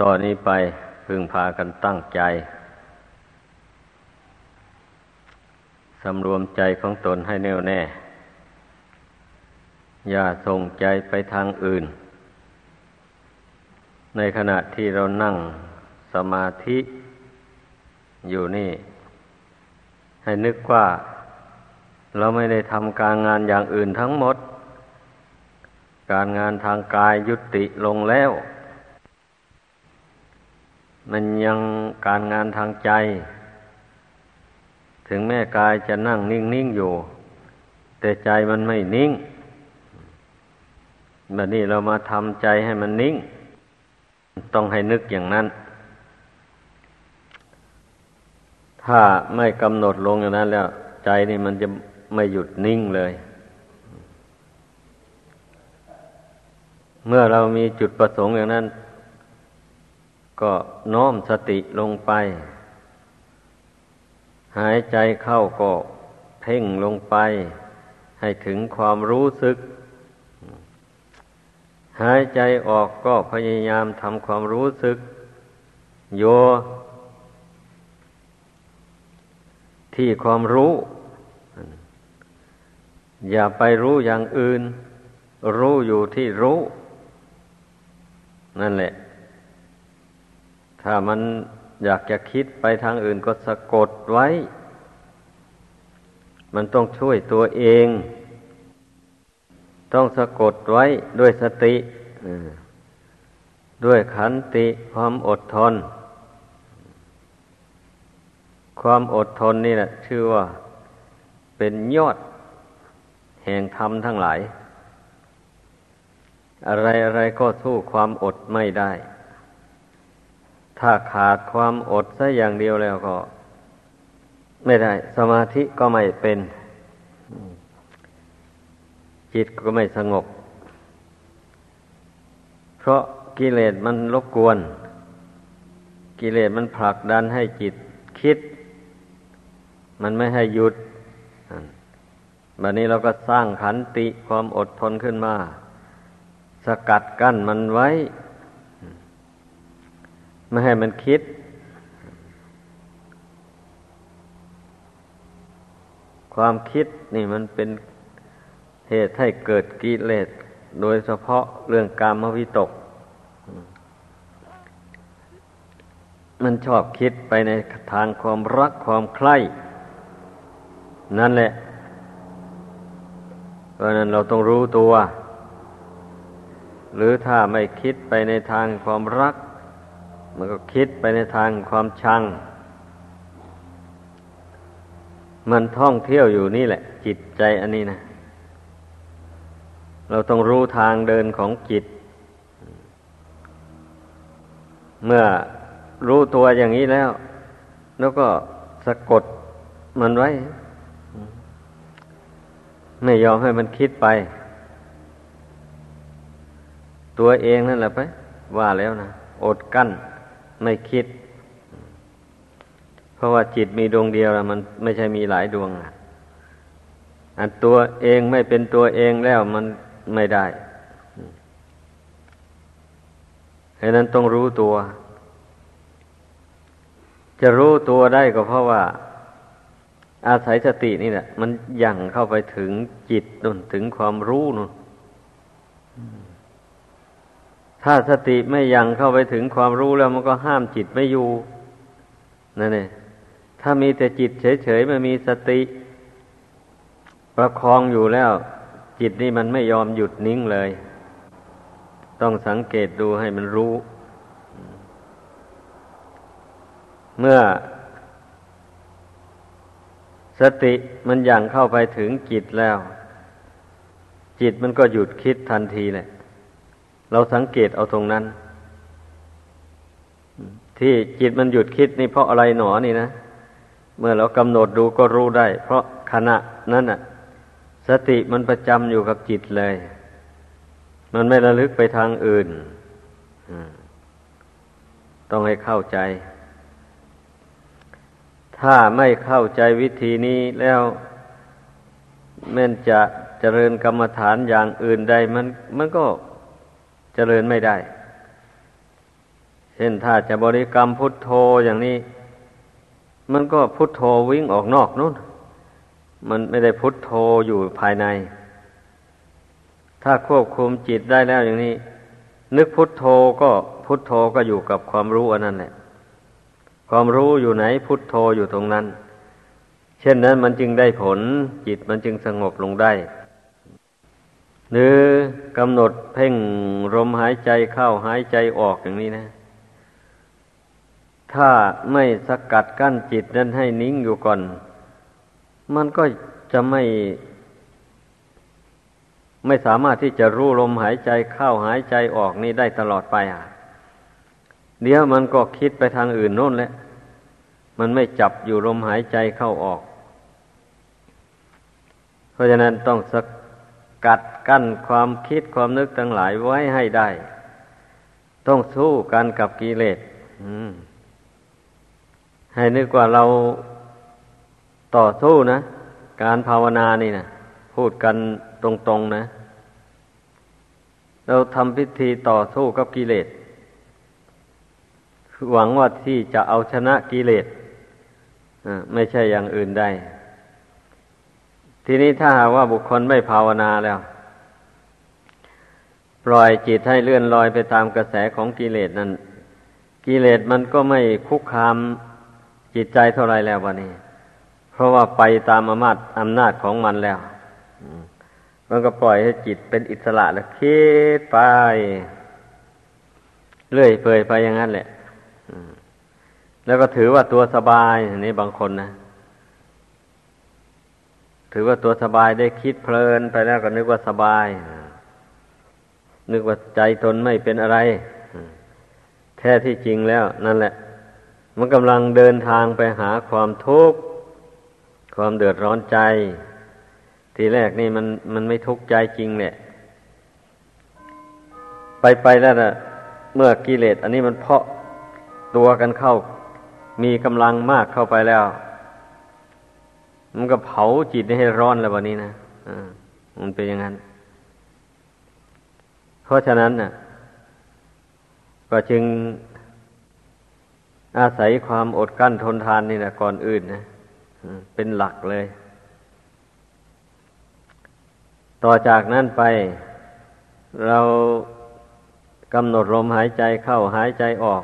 ต่อนนี้ไปพึงพากันตั้งใจ สำรวมใจของตนให้แน่วแน่ อย่าส่งใจไปทางอื่น ในขณะที่เรานั่งสมาธิอยู่นี่ ให้นึกว่า เราไม่ได้ทำการงานอย่างอื่นทั้งหมด การงานทางกายยุติลงแล้ว มันยังการงานทางใจ ถึงแม่กายจะนั่งนิ่งๆอยู่ แต่ใจมันไม่นิ่งแบบนี้เรามาทำใจให้มันนิ่ง ต้องให้นึกอย่างนั้น ถ้าไม่กำหนดลงอย่างนั้นแล้ว ใจนี่มันจะไม่หยุดนิ่งเลย เมื่อเรามีจุดประสงค์อย่างนั้น ก็น้อมสติลงไป หายใจเข้าก็เพ่งลงไป ให้ถึงความรู้สึก หายใจออกก็พยายามทำความรู้สึก โย ที่ความรู้ อย่าไปรู้อย่างอื่น รู้อยู่ที่รู้ นั่นแหละ ถ้ามันอยากจะคิดไปทางอื่นก็สะกดไว้ มันต้องช่วยตัวเอง ต้องสะกดไว้ด้วยสติด้วยขันติความอดทน ความอดทนนี่แหละชื่อว่า เป็นยอด แห่งธรรมทั้งหลาย อะไรอะไรก็สู้ความอดไม่ได้ ถ้าขาดความอดซะอย่างเดียวแล้วก็ ไม่ได้ สมาธิก็ไม่เป็น จิตก็ไม่สงบ เพราะกิเลสมันรบกวน กิเลสมันผลักดันให้จิตคิด มันไม่ให้หยุดบัดนี้เราก็สร้างขันติความอดทนขึ้นมา สกัดกั้นมันไว้ ไม่ให้มันคิด ความคิดนี่มันเป็นเหตุให้เกิดกิเลสโดยเฉพาะเรื่องกามวิตก มันชอบคิดไปในทางความรักความใคร่นั่นแหละ เพราะนั้นเราต้องรู้ตัว หรือถ้าไม่คิดไปในทางความรัก มันก็คิดไปในทางความชัง มันท่องเที่ยวอยู่นี่แหละ จิตใจอันนี้นะเราต้องรู้ทางเดินของจิต เมื่อรู้ตัวอย่างนี้แล้ว แล้วก็สะกดมันไว้ ไม่ยอมให้มันคิดไป ตัวเองนั่นแหละไป ว่าแล้วนะ อดกั้น ไม่คิด เพราะว่าจิตมีดวงเดียวมันไม่ใช่มีหลายดวงอันตัวเองไม่เป็นตัวเองแล้วมันไม่ได้เพราะนั้นต้องรู้ตัว จะรู้ตัวได้ก็เพราะว่า อาศัยสตินี่แหละมันยั่งเข้าไปถึงจิตนุ่นถึงความรู้นุ่น ถ้าสติไม่ยังเข้าไปถึงความรู้แล้วมันก็ห้ามจิตไม่อยู่นั่นเองถ้ามีแต่จิตเฉยๆไม่มีสติ ประคองอยู่แล้ว จิตนี่มันไม่ยอมหยุดนิ่งเลย ต้องสังเกตดูให้มันรู้ เมื่อ สติมันยังเข้าไปถึงจิตแล้ว จิตมันก็หยุดคิดทันทีแหละ เราสังเกตเอาตรงนั้น ที่จิตมันหยุดคิดนี่เพราะอะไรหนอนี่นะเมื่อเรากำหนดดูก็รู้ได้ เพราะขณะนั้นน่ะ สติมันประจำอยู่กับจิตเลย มันไม่ระลึกไปทางอื่นต้องให้เข้าใจ ถ้าไม่เข้าใจวิธีนี้แล้วแม้นจะเจริญกรรมฐานอย่างอื่นใดมันมันก็ เจริญไม่ได้ เช่นถ้าจะบริกรรมพุทโธอย่างนี้ มันก็พุทโธวิ่งออกนอกนู่น มันไม่ได้พุทโธอยู่ภายใน ถ้าควบคุมจิตได้แล้วอย่างนี้ นึกพุทโธก็พุทโธก็อยู่กับความรู้อันนั้นแหละ ความรู้อยู่ไหนพุทโธอยู่ตรงนั้น เช่นนั้นมันจึงได้ผลจิตมันจึงสงบลงได้ หรือกำหนดเพ่งลมหายใจเข้าหายใจออกอย่างนี้นะ ถ้าไม่สกัดกั้นจิตนั้นให้นิ่งอยู่ก่อน มันก็จะไม่ ไม่สามารถที่จะรู้ลมหายใจเข้าหายใจออกนี่ได้ตลอดไปอะ เดี๋ยวมันก็คิดไปทางอื่นโน่นแหละ มันไม่จับอยู่ลมหายใจเข้าออก เพราะฉะนั้นต้องส กัดกั้นความคิดความนึกทั้งหลายไว้ให้ได้ ต้องสู้กันกับกิเลสให้นึกว่าเราต่อสู้นะ การภาวนานี่นะพูดกันตรงๆนะ เราทำพิธีต่อสู้กับกิเลสหวังว่าที่จะเอาชนะกิเลสไม่ใช่อย่างอื่นได้ ทีนี้ถ้าหากว่าบุคคลไม่ภาวนาแล้ว ปล่อยจิตให้เลื่อนลอยไปตามกระแสของกิเลสนั้นกิเลสมันก็ไม่คุกคามจิตใจเท่าไรแล้ววันนี้ เพราะว่าไปตามอำนาจอำนาจของมันแล้วมันก็ปล่อยให้จิตเป็นอิสระแล้วคิดไป เรื่อยเปื่อยไปอย่างนั้นแหละแล้วก็ถือว่าตัวสบายนี่บางคนนะ ถือว่าตัวสบายได้คิดเพลินไปแล้วก็นึกว่าสบาย นึกว่าใจตนไม่เป็นอะไร แท้ที่จริงแล้ว นั่นแหละ มันกำลังเดินทางไปหาความทุกข์ ความเดือดร้อนใจ ทีแรกนี่มันมันไม่ทุกข์ใจจริงเนี่ยไปไปแล้วนะเมื่อกิเลสอันนี้มันเพาะตัวกันเข้า มีกำลังมากเข้าไปแล้ว มันก็เผาจิตให้ร้อนแล้ววันนี้นะอ่ามันเป็นอย่างนั้น เพราะฉะนั้นน่ะ ก็จึงอาศัยความอดกั้นทนทานนี่นะก่อนอื่นนะเป็นหลักเลย ต่อจากนั้นไป เรากำหนดลมหายใจเข้าหายใจออก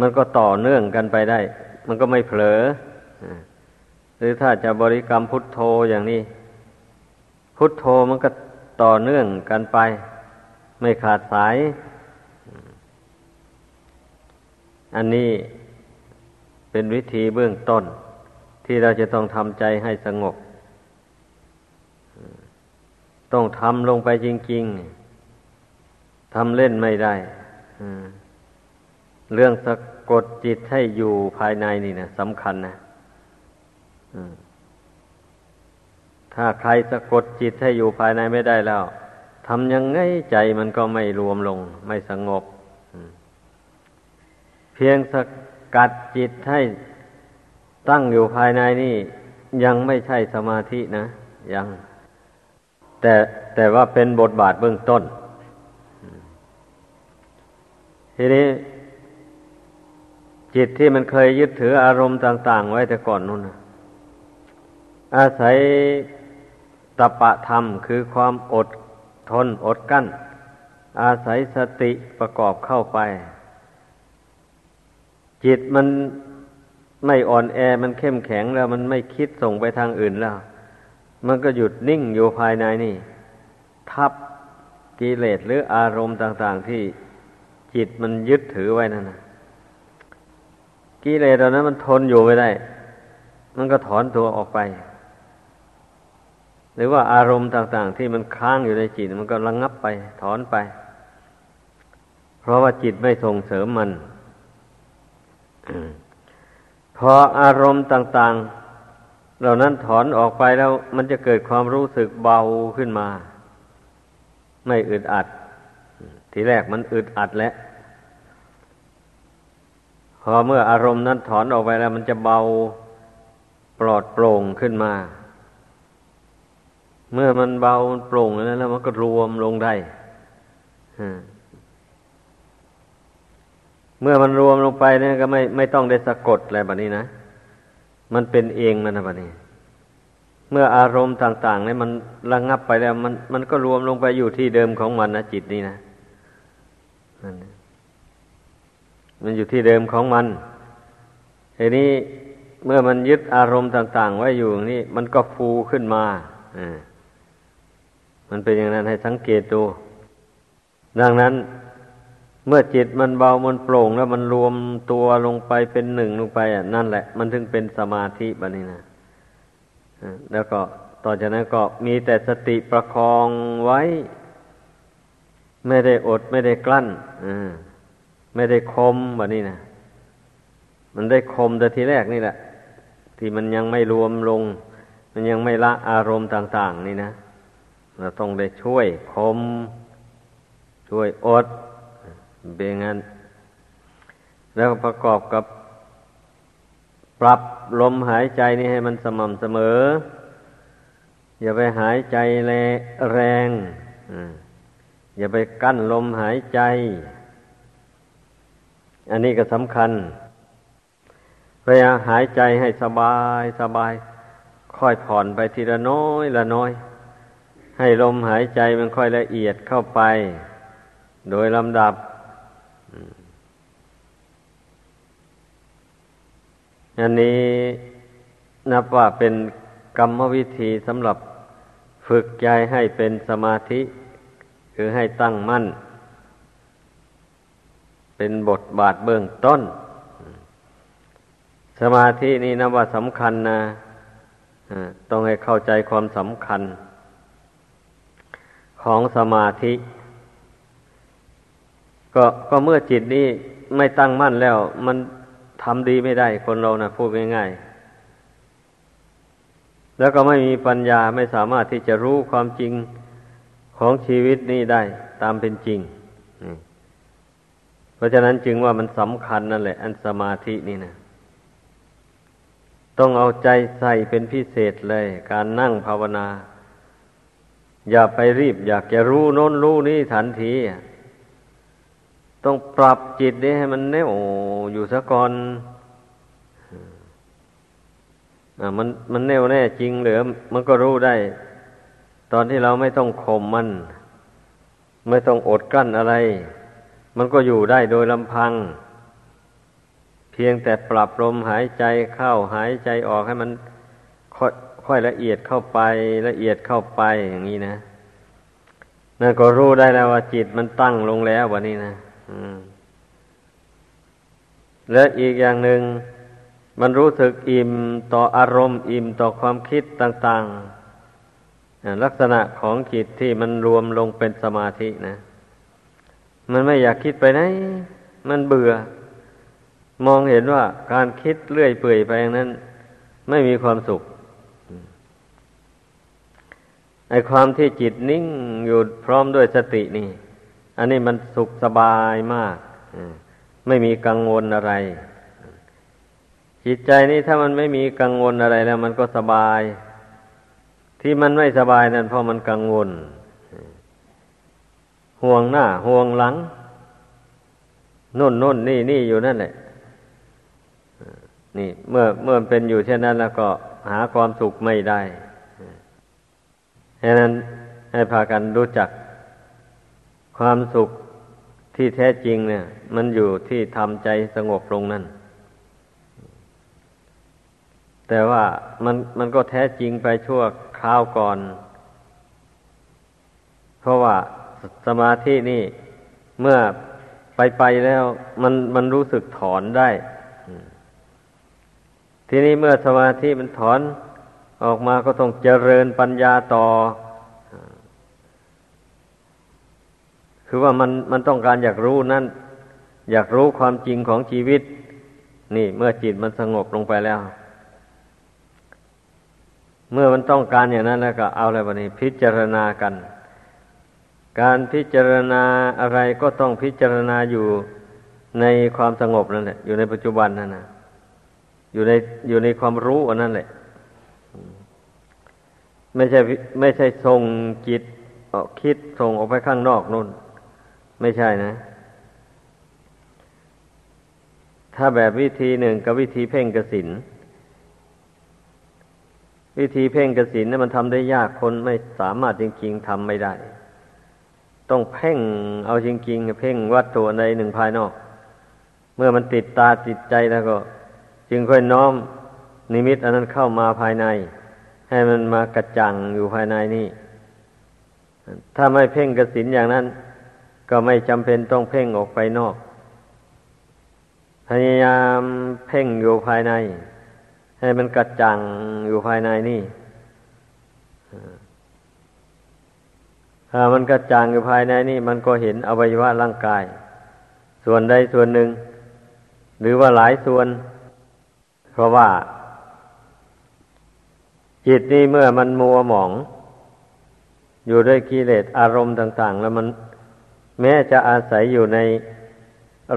มันก็ต่อเนื่องกันไปได้ มันก็ไม่เผลอ หรือถ้าจะบริกรรมพุทโธอย่างนี้ พุทโธมันก็ต่อเนื่องกันไป ไม่ขาดสาย อันนี้เป็นวิธีเบื้องต้น ที่เราจะต้องทำใจให้สงบ ต้องทำลงไปจริง ๆทำเล่นไม่ได้เรื่องสะกดจิตให้อยู่ภายในนี่นะสำคัญนะ ถ้าใครสะกดจิตให้อยู่ภายในไม่ได้แล้วทำยังไงใจมันก็ไม่รวมลง ไม่สงบ เพียงสกัดจิตให้ตั้งอยู่ภายในนี่ ยังไม่ใช่สมาธินะยัง แต่แต่ว่าเป็นบทบาทเบื้องต้น ทีนี้ จิตที่มันเคยยึดถืออารมณ์ต่าง ๆ ไว้แต่ก่อนนู่นนะ อาศัยตปะธรรมคือความอดทนอดกั้น อาศัยสติประกอบเข้าไป จิตมันไม่อ่อนแอมันเข้มแข็งแล้วมันไม่คิดส่งไปทางอื่นแล้ว มันก็หยุดนิ่งอยู่ภายในนี่ ทับกิเลสหรืออารมณ์ต่าง ๆ ที่จิตมันยึดถือไว้นั่นนะกิเลสตอนนั้นมันทนอยู่ไม่ได้ มันก็ถอนตัวออกไป หรือว่าอารมณ์ต่าง ๆ ที่มันค้างอยู่ในจิตมันก็ระงงับไป ถอนไป เพราะว่าจิตไม่ส่งเสริมมันพออารมณ์ต่าง ๆ เหล่านั้นถอนออกไปแล้ว มันจะเกิดความรู้สึกเบาขึ้นมา ไม่อึดอัด ทีแรกมันอึดอัดแล้วพอเมื่ออารมณ์นั้นถอนออกไปแล้ว มันจะเบาปลอดโปร่งขึ้นมา เมื่อมันเบาโปร่งแล้วแล้วมันก็รวมลงได้เมื่อมันรวมลงไปเนี่ยก็ไม่ไม่ต้องได้สะกดอะไรแบบนี้นะ มันเป็นเองมันนะแบบนี้ เมื่ออารมณ์ต่างๆเนี่ยมันระงงับไปแล้ว มันมันก็รวมลงไปอยู่ที่เดิมของมันนะจิตนี่นะนั่นมันอยู่ที่เดิมของมันทีนี้เมื่อมันยึดอารมณ์ต่าง ๆ ไว้อยู่นี่ มันก็ฟูขึ้นมาอ่า มันเป็นอย่างนั้นให้สังเกตดู ดังนั้นเมื่อจิตมันเบามันโปร่งแล้วมันรวมตัวลงไปเป็นหนึ่งลงไปอะนั่นแหละ มันถึงเป็นสมาธิแบบนี้นะแล้วก็ต่อจากนั้นก็มีแต่สติประคองไว้ ไม่ได้อดไม่ได้กลั้นไม่ได้คมแบบนี้นะมันได้คมแต่ทีแรกนี่แหละ ที่มันยังไม่รวมลง มันยังไม่ละอารมณ์ต่าง ๆ นี่นะ เราต้องได้ช่วยคม ช่วยอดเป็นงั้น แล้วประกอบกับปรับลมหายใจนี่ให้มันสม่ำเสมอ อย่าไปหายใจแรงอย่าไปกั้นลมหายใจ อันนี้ก็สำคัญพยายามหายใจให้สบายสบาย ค่อยผ่อนไปทีละน้อยละน้อย ให้ลมหายใจมันค่อยละเอียดเข้าไป โดยลำดับอันนี้นับว่าเป็นกรรมวิธีสำหรับฝึกใจให้เป็นสมาธิ คือให้ตั้งมั่น เป็นบทบาทเบื้องต้น สมาธินี่นะว่าสำคัญนะต้องให้เข้าใจความสำคัญ ของสมาธิ ก็ก็เมื่อจิตนี้ไม่ตั้งมั่นแล้ว มันทำดีไม่ได้คนเรานะพูดง่ายๆ แล้วก็ไม่มีปัญญาไม่สามารถที่จะรู้ความจริงของชีวิตนี้ได้ตามเป็นจริง เพราะฉะนั้นจึงว่ามันสำคัญนั่นแหละ อันสมาธินี่นะต้องเอาใจใส่เป็นพิเศษเลย การนั่งภาวนา อย่าไปรีบ อยากจะรู้โน้นรู้นี่ทันทีต้องปรับจิตนี้ให้มันแน่วอยู่ซะก่อนอ่ามันมันแน่วแน่จริงหรือ มันก็รู้ได้ ตอนที่เราไม่ต้องข่มมัน ไม่ต้องอดกั้นอะไร มันก็อยู่ได้โดยลำพัง เพียงแต่ปรับลมหายใจเข้าหายใจออกให้มัน ค่อยละเอียดเข้าไปละเอียดเข้าไปอย่างนี้นะนั่นก็รู้ได้แล้วว่าจิตมันตั้งลงแล้ววันนี้นะและอีกอย่างหนึ่งมันรู้สึกอิ่มต่ออารมณ์ อิ่มต่อความคิดต่างๆลักษณะของจิตที่มันรวมลงเป็นสมาธินะ มันไม่อยากคิดไปไหน มันเบื่อ มองเห็นว่าการคิดเลื่อยเปื่อยไปอย่างนั้น ไม่มีความสุข ไอความที่จิตนิ่งอยู่พร้อมด้วยสตินี่ อันนี้มันสุขสบายมาก ไม่มีกังวลอะไร จิตใจนี่ถ้ามันไม่มีกังวลอะไรแล้ว มันก็สบาย ที่มันไม่สบายนั่นเพราะมันกังวล ห่วงหน้า ห่วงหลังนุ่นนุ่นนี่นี่อยู่นั่นแหละนี่ เมื่อเมื่อเป็นอยู่เช่นนั้นแล้วก็หาความสุขไม่ได้ ฉะนั้นให้พากันรู้จักความสุขที่แท้จริงเนี่ย มันอยู่ที่ทำใจสงบลงนั่น แต่ว่ามันมันก็แท้จริงไปชั่วคราวก่อน เพราะว่าสมาธินี่เมื่อไปไปแล้วมันมันรู้สึกถอนได้ ทีนี้เมื่อสมาธิมันถอน ออกมาก็ต้องเจริญปัญญาต่อ คือว่ามันมันต้องการอยากรู้นั่น อยากรู้ความจริงของชีวิต นี่ เมื่อจิตมันสงบลงไปแล้ว เมื่อมันต้องการอย่างนั้นแล้วก็เอาอะไรบ้านี้ พิจารณากัน การพิจารณาอะไรก็ต้องพิจารณาอยู่ในความสงบนั่นแหละ อยู่ในปัจจุบันนั่นนะอยู่ในอยู่ในความรู้อันนั้นแหละ ไม่ใช่ไม่ใช่ส่งจิตออกคิดส่งออกไปข้างนอกนู่น ไม่ใช่นะ ถ้าแบบวิธีหนึ่งกับวิธีเพ่งกสินวิธีเพ่งกสินนี่มันทำได้ยากคนไม่สามารถจริง ๆทำไม่ได้ ต้องเพ่งเอาจริงๆเพ่งวัตถุใดหนึ่งภายนอก เมื่อมันติดตาติดใจแล้วก็ จึงค่อยน้อมนิมิตอันนั้นเข้ามาภายใน ให้มันมากระจังอยู่ภายในนี่ ถ้าไม่เพ่งกสินอย่างนั้น ก็ไม่จำเป็นต้องเพ่งออกไปนอก พยายามเพ่งอยู่ภายใน ให้มันกระจังอยู่ภายในนี่ถ้ามันกระจ่างอยู่ภายในนี่มันก็เห็นอวัยวะร่างกาย ส่วนใดส่วนหนึ่ง หรือว่าหลายส่วน เพราะว่า จิตนี่เมื่อมันมัวหมอง อยู่ด้วยกิเลสอารมณ์ต่าง ๆ แล้วมันแม้จะอาศัยอยู่ใน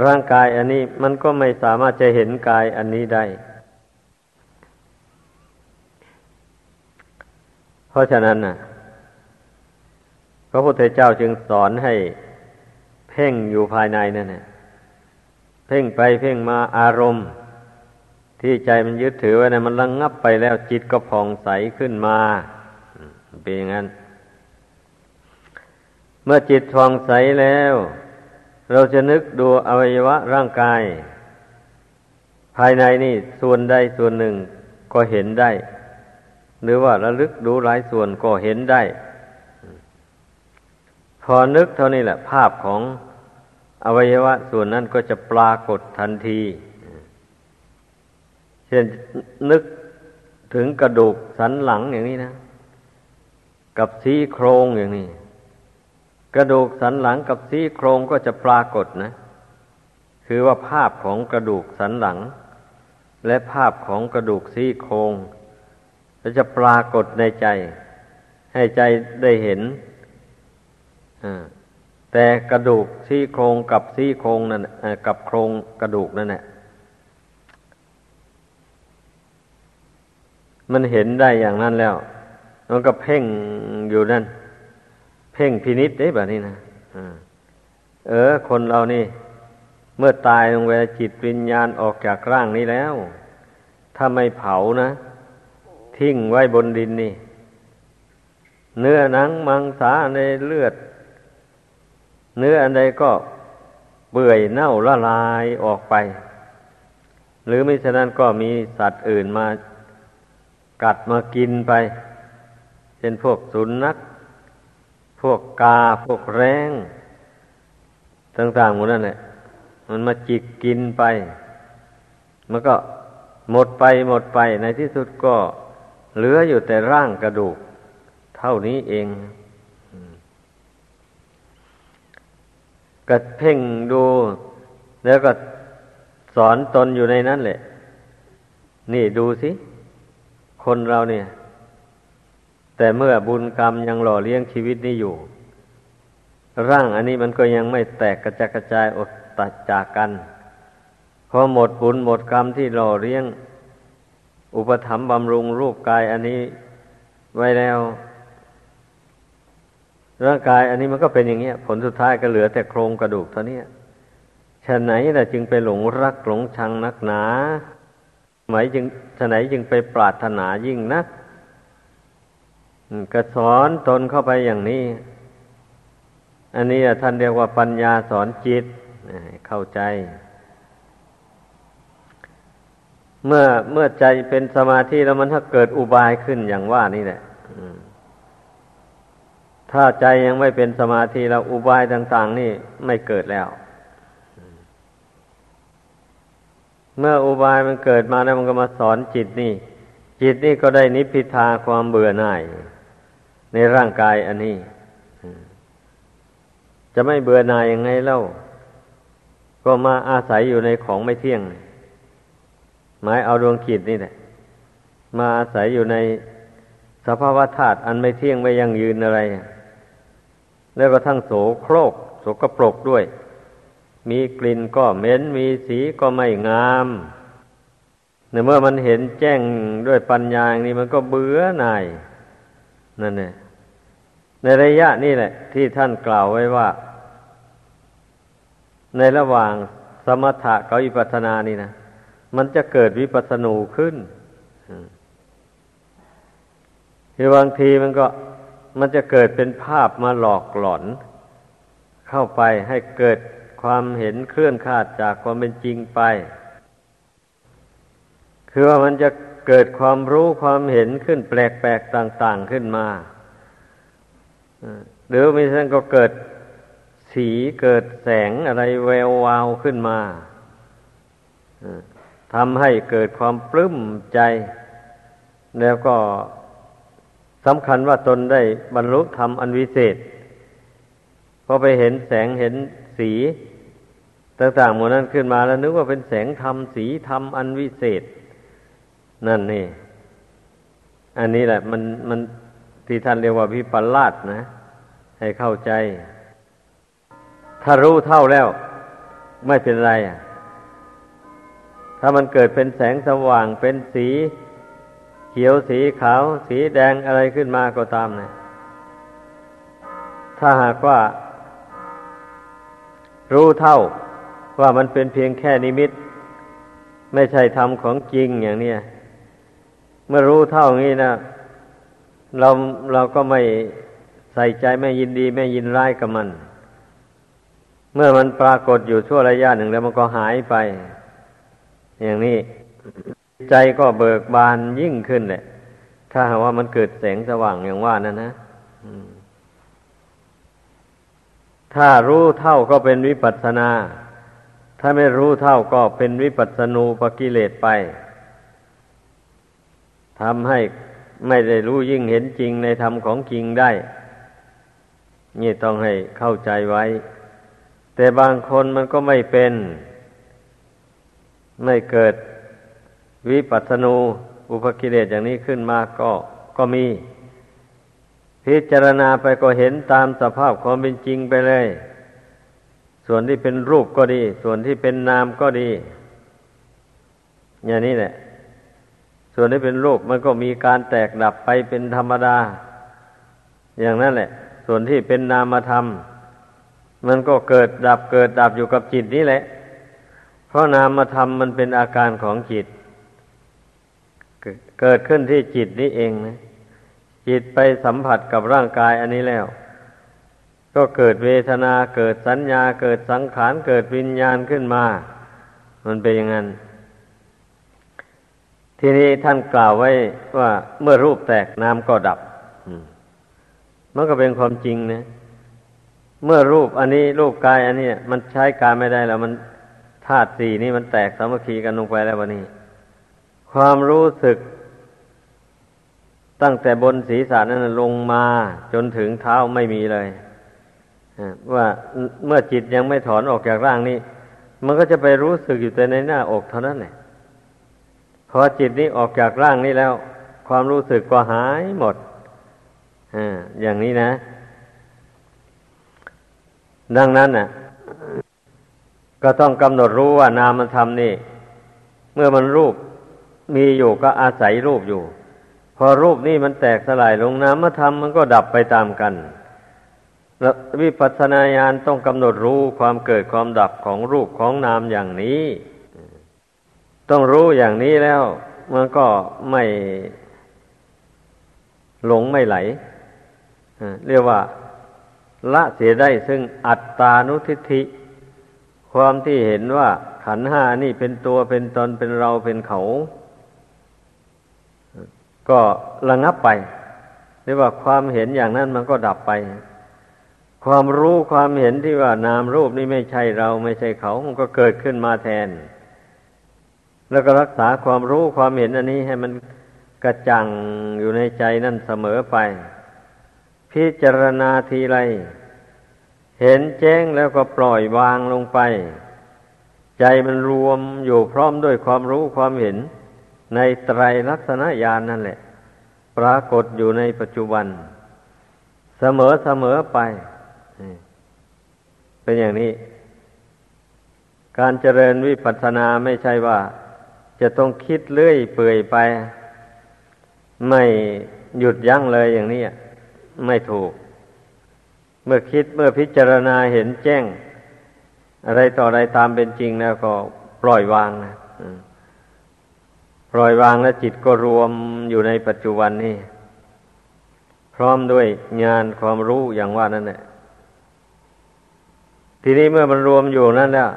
ร่างกายอันนี้มันก็ไม่สามารถจะเห็นกายอันนี้ได้ เพราะฉะนั้นน่ะพระพุทธเจ้าจึงสอนให้เพ่งอยู่ภายในนั่นแหละเพ่งไปเพ่งมาอารมณ์ ที่ใจมันยึดถือไว้นะมันระงงับไปแล้วจิตก็ผ่องใสขึ้นมาเป็นอย่างนั้น เมื่อจิตทองใสแล้ว เราจะนึกดูอวัยวะร่างกาย ภายในนี่ส่วนใดส่วนหนึ่งก็เห็นได้ หรือว่าระลึกดูหลายส่วนก็เห็นได้ พอนึกเท่านี้แหละ ภาพของอวัยวะส่วนนั้นก็จะปรากฏทันที ช่นนึกถึงกระดูกสันหลังอย่างนี้นะ กับซี่โครงอย่างนี้ กระดูกสันหลังกับซี่โครงก็จะปรากฏนะ คือว่าภาพของกระดูกสันหลัง และภาพของกระดูกซี่โครงจะปรากฏในใจ ให้ใจได้เห็นแต่กระดูกซี่โครงกับซี่โครงนั่นกับโครงกระดูกนั่นแหละ มันเห็นได้อย่างนั้นแล้ว มันก็เพ่งอยู่นั่น เพ่งพินิษได้แบบนี้นะเออ คนเรานี่ เมื่อตายลงไปจิตวิญญาณออกจากร่างนี้แล้ว ถ้าไม่เผานะ ทิ้งไว้บนดินนี่ เนื้อหนังมังสาในเลือด เนื้ออันใดก็เปื่อยเน่าละลายออกไป หรือไม่ฉะนั้นก็มีสัตว์อื่นมา กัดมากินไป เช่นพวกสุนัขพวกกา พวกแรงต่างๆหมดนั่นแหละมันมาจิกกินไป มันก็หมดไปหมดไปในที่สุดก็เหลืออยู่แต่ร่างกระดูก เท่านี้เองก็เพ่งดู แล้วก็สอนตนอยู่ในนั้นแหละ นี่ดูสิ คนเราเนี่ย แต่เมื่อบุญกรรมยังหล่อเลี้ยงชีวิตนี้อยู่ ร่างอันนี้มันก็ยังไม่แตกกระจกระจายอดตัดจากกันพอหมดบุญหมดกรรมที่หล่อเลี้ยง อุปถัมภ์บำรุงรูปกายอันนี้ไว้แล้ว ร่างกายอันนี้มันก็เป็นอย่างเงี้ย ผลสุดท้ายก็เหลือแต่โครงกระดูกเท่านี้ฉะไหนล่ะจึงไปหลงรักหลงชังนักหนา หมยจึงฉะไหนจึงไปปรารถนายิ่งนักก็สอนตนเข้าไปอย่างนี้ อันนี้ท่านเรียกว่าปัญญาสอนจิตเข้าใจ เมื่อเมื่อใจเป็นสมาธิแล้วมันถ้าเกิดอุบายขึ้นอย่างว่านี่แหละถ้าใจยังไม่เป็นสมาธิแล้วอุบายต่าง ๆ นี่ไม่เกิดแล้ว เมื่ออุบายมันเกิดมาแล้วมันก็มาสอนจิตนี่ จิตนี่ก็ได้นิพพิทาความเบื่อหน่าย ในร่างกายอันนี้ จะไม่เบื่อหน่ายยังไงเล่า ก็มาอาศัยอยู่ในของไม่เที่ยง หมายเอาดวงกิจนี่แหละมาอาศัยอยู่ในสภาวะธาตุอันไม่เที่ยงไม่ยั่งยืนอะไร แล้วก็ทั้งโสโครกโสกระปรกด้วย มีกลิ่นก็เหม็น มีสีก็ไม่งาม ในเมื่อมันเห็นแจ้งด้วยปัญญาอย่างนี้มันก็เบื่อหน่ายนั่นแหละในระยะนี้แหละ ที่ท่านกล่าวไว้ว่า ในระหว่างสมถะกับวิปัสสนานี่นะมันจะเกิดวิปัสสนูขึ้นคือบางทีมันก็มันจะเกิดเป็นภาพมาหลอกหลอน เข้าไปให้เกิด ความเห็นเคลื่อนคาดจากความเป็นจริงไป คือว่ามันจะเกิดความรู้ความเห็นขึ้นแปลกๆต่าง ๆขึ้นมาหรือไม่ใช่ก็เกิดสีเกิดแสงอะไรแวววาวขึ้นมาทำให้เกิดความปลื้มใจ แล้วก็สำคัญว่าตนได้บรรลุธรรมอันวิเศษพอไปเห็นแสงเห็นสี ต่างๆหมดนั้นขึ้นมาแล้วนึกว่าเป็นแสงธรรมสีธรรมอันวิเศษ นั่นนี่ อันนี้แหละ มันมันที่ท่านเรียกว่าวิปลาสนะ ให้เข้าใจ ถ้ารู้เท่าแล้ว ไม่เป็นไรอะถ้ามันเกิดเป็นแสงสว่างเป็นสีเขียวสีขาว สีแดงอะไรขึ้นมาก็ตามนะถ้าหากว่า รู้เท่า ว่ามันเป็นเพียงแค่นิมิต ไม่ใช่ธรรมของจริงอย่างนี้เมื่อรู้เท่านี้นะเราเราก็ไม่ใส่ใจไม่ยินดีไม่ยินร้ายกับมัน เมื่อมันปรากฏอยู่ชั่วระยะหนึ่งแล้วมันก็หายไป อย่างนี้ใจก็เบิกบานยิ่งขึ้นแหละ ถ้าว่ามันเกิดแสงสว่างอย่างว่านั่นนะถ้ารู้เท่าก็เป็นวิปัสสนา ถ้าไม่รู้เท่าก็เป็นวิปัสสนูปกิเลสไปทำให้ไม่ได้รู้ยิ่งเห็นจริงในธรรมของจริงได้ นี่ต้องให้เข้าใจไว้ แต่บางคนมันก็ไม่เป็น ไม่เกิดวิปัสสนูอุปกิเลสอย่างนี้ขึ้นมาก็ก็มี พิจารณาไปก็เห็นตามสภาพความเป็นจริงไปเลย ส่วนที่เป็นรูปก็ดี ส่วนที่เป็นนามก็ดี อย่างนี้แหละ ส่วนที่เป็นรูปมันก็มีการแตกดับไปเป็นธรรมดา อย่างนั้นแหละ ส่วนที่เป็นนามธรรม มันก็เกิดดับเกิดดับอยู่กับจิตนี่แหละ เพราะนามธรรมมันเป็นอาการของจิต เกิดขึ้นที่จิตนี้เองนะจิตไปสัมผัสกับร่างกายอันนี้แล้ว ก็เกิดเวทนาเกิดสัญญาเกิดสังขารเกิดวิญญาณขึ้นมา มันเป็นอย่างนั้น ทีนี้ท่านกล่าวไว้ว่าเมื่อรูปแตกน้ำก็ดับมันก็เป็นความจริงนะเมื่อรูปอันนี้รูปกายอันนี้มันใช้การไม่ได้แล้วมันธาตุสี่นี่มันแตกสามัคคีกันลงไปแล้ววันนี้ ความรู้สึก ตั้งแต่บนศีรษะนั้นลงมาจนถึงเท้าไม่มีเลย ว่าเมื่อจิตยังไม่ถอนออกจากร่างนี้ มันก็จะไปรู้สึกอยู่แต่ในหน้าอกเท่านั้นแหละพอจิตนี้ออกจากร่างนี้แล้ว ความรู้สึกก็หายหมดออย่างนี้นะ ดังนั้นน่ะ ก็ต้องกำหนดรู้ว่านามธรรมนี่ เมื่อมันรูปมีอยู่ก็อาศัยรูปอยู่ พอรูปนี่มันแตกสลายลงนามธรรมมันก็ดับไปตามกัน วิปัสสนาญาณต้องกำหนดรู้ความเกิดความดับของรูปของนามอย่างนี้ ต้องรู้อย่างนี้แล้ว มันก็ไม่หลงไม่ไหล เรียกว่า ละเสียได้ซึ่งอัตตานุทิฏฐิ ความที่เห็นว่าขันห้านี่เป็นตัวเป็นตนเป็นเราเป็นเขา ก็ระงับไป เรียกว่าความเห็นอย่างนั้นมันก็ดับไป ความรู้ความเห็นที่ว่านามรูปนี่ไม่ใช่เราไม่ใช่เขา มันก็เกิดขึ้นมาแทน แล้วก็รักษาความรู้ความเห็นอันนี้ให้มันกระจ่างอยู่ในใจนั่นเสมอไป พิจารณาทีไร เห็นแจ้งแล้วก็ปล่อยวางลงไป ใจมันรวมอยู่พร้อมด้วยความรู้ความเห็น ในไตรลักษณญาณนนั่นแหละ ปรากฏอยู่ในปัจจุบัน เสมอเสมอไป เป็นอย่างนี้ การเจริญวิปัสสนาไม่ใช่ว่า จะต้องคิดเลื่อยเปื่อยไป ไม่หยุดยั้งเลยอย่างนี้ไม่ถูก เมื่อคิดเมื่อพิจารณาเห็นแจ้ง อะไรต่ออะไรตามเป็นจริงแล้วก็ปล่อยวางนะปล่อยวางแล้วจิตก็รวมอยู่ในปัจจุบันนี่พร้อมด้วยงานความรู้อย่างว่านั่นแหละ ทีนี้เมื่อมันรวมอยู่นั่นแล้ว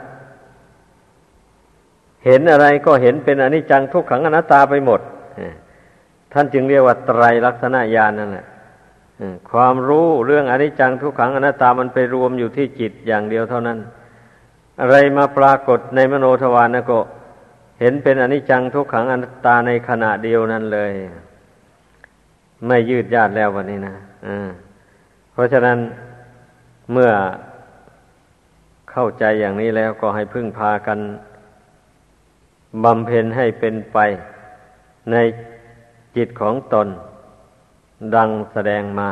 เห็นอะไรก็เห็นเป็นอนิจจังทุกขังอนัตตาไปหมดท่านจึงเรียกว่าไตรลักษณญาณนั่นแหละความรู้เรื่องอนิจจังทุกขังอนัตตามันไปรวมอยู่ที่จิตอย่างเดียวเท่านั้น อะไรมาปรากฏในมโนทวารนะก็เห็นเป็นอนิจจังทุกขังอนัตตาในขณะเดียวนั้นเลย ไม่ยืดยาดแล้ววันนี้นะเพราะฉะนั้นเมื่อ เข้าใจอย่างนี้แล้วก็ให้พึ่งพากันบำเพ็ญให้เป็นไป ในจิตของตน ดังแสดงมา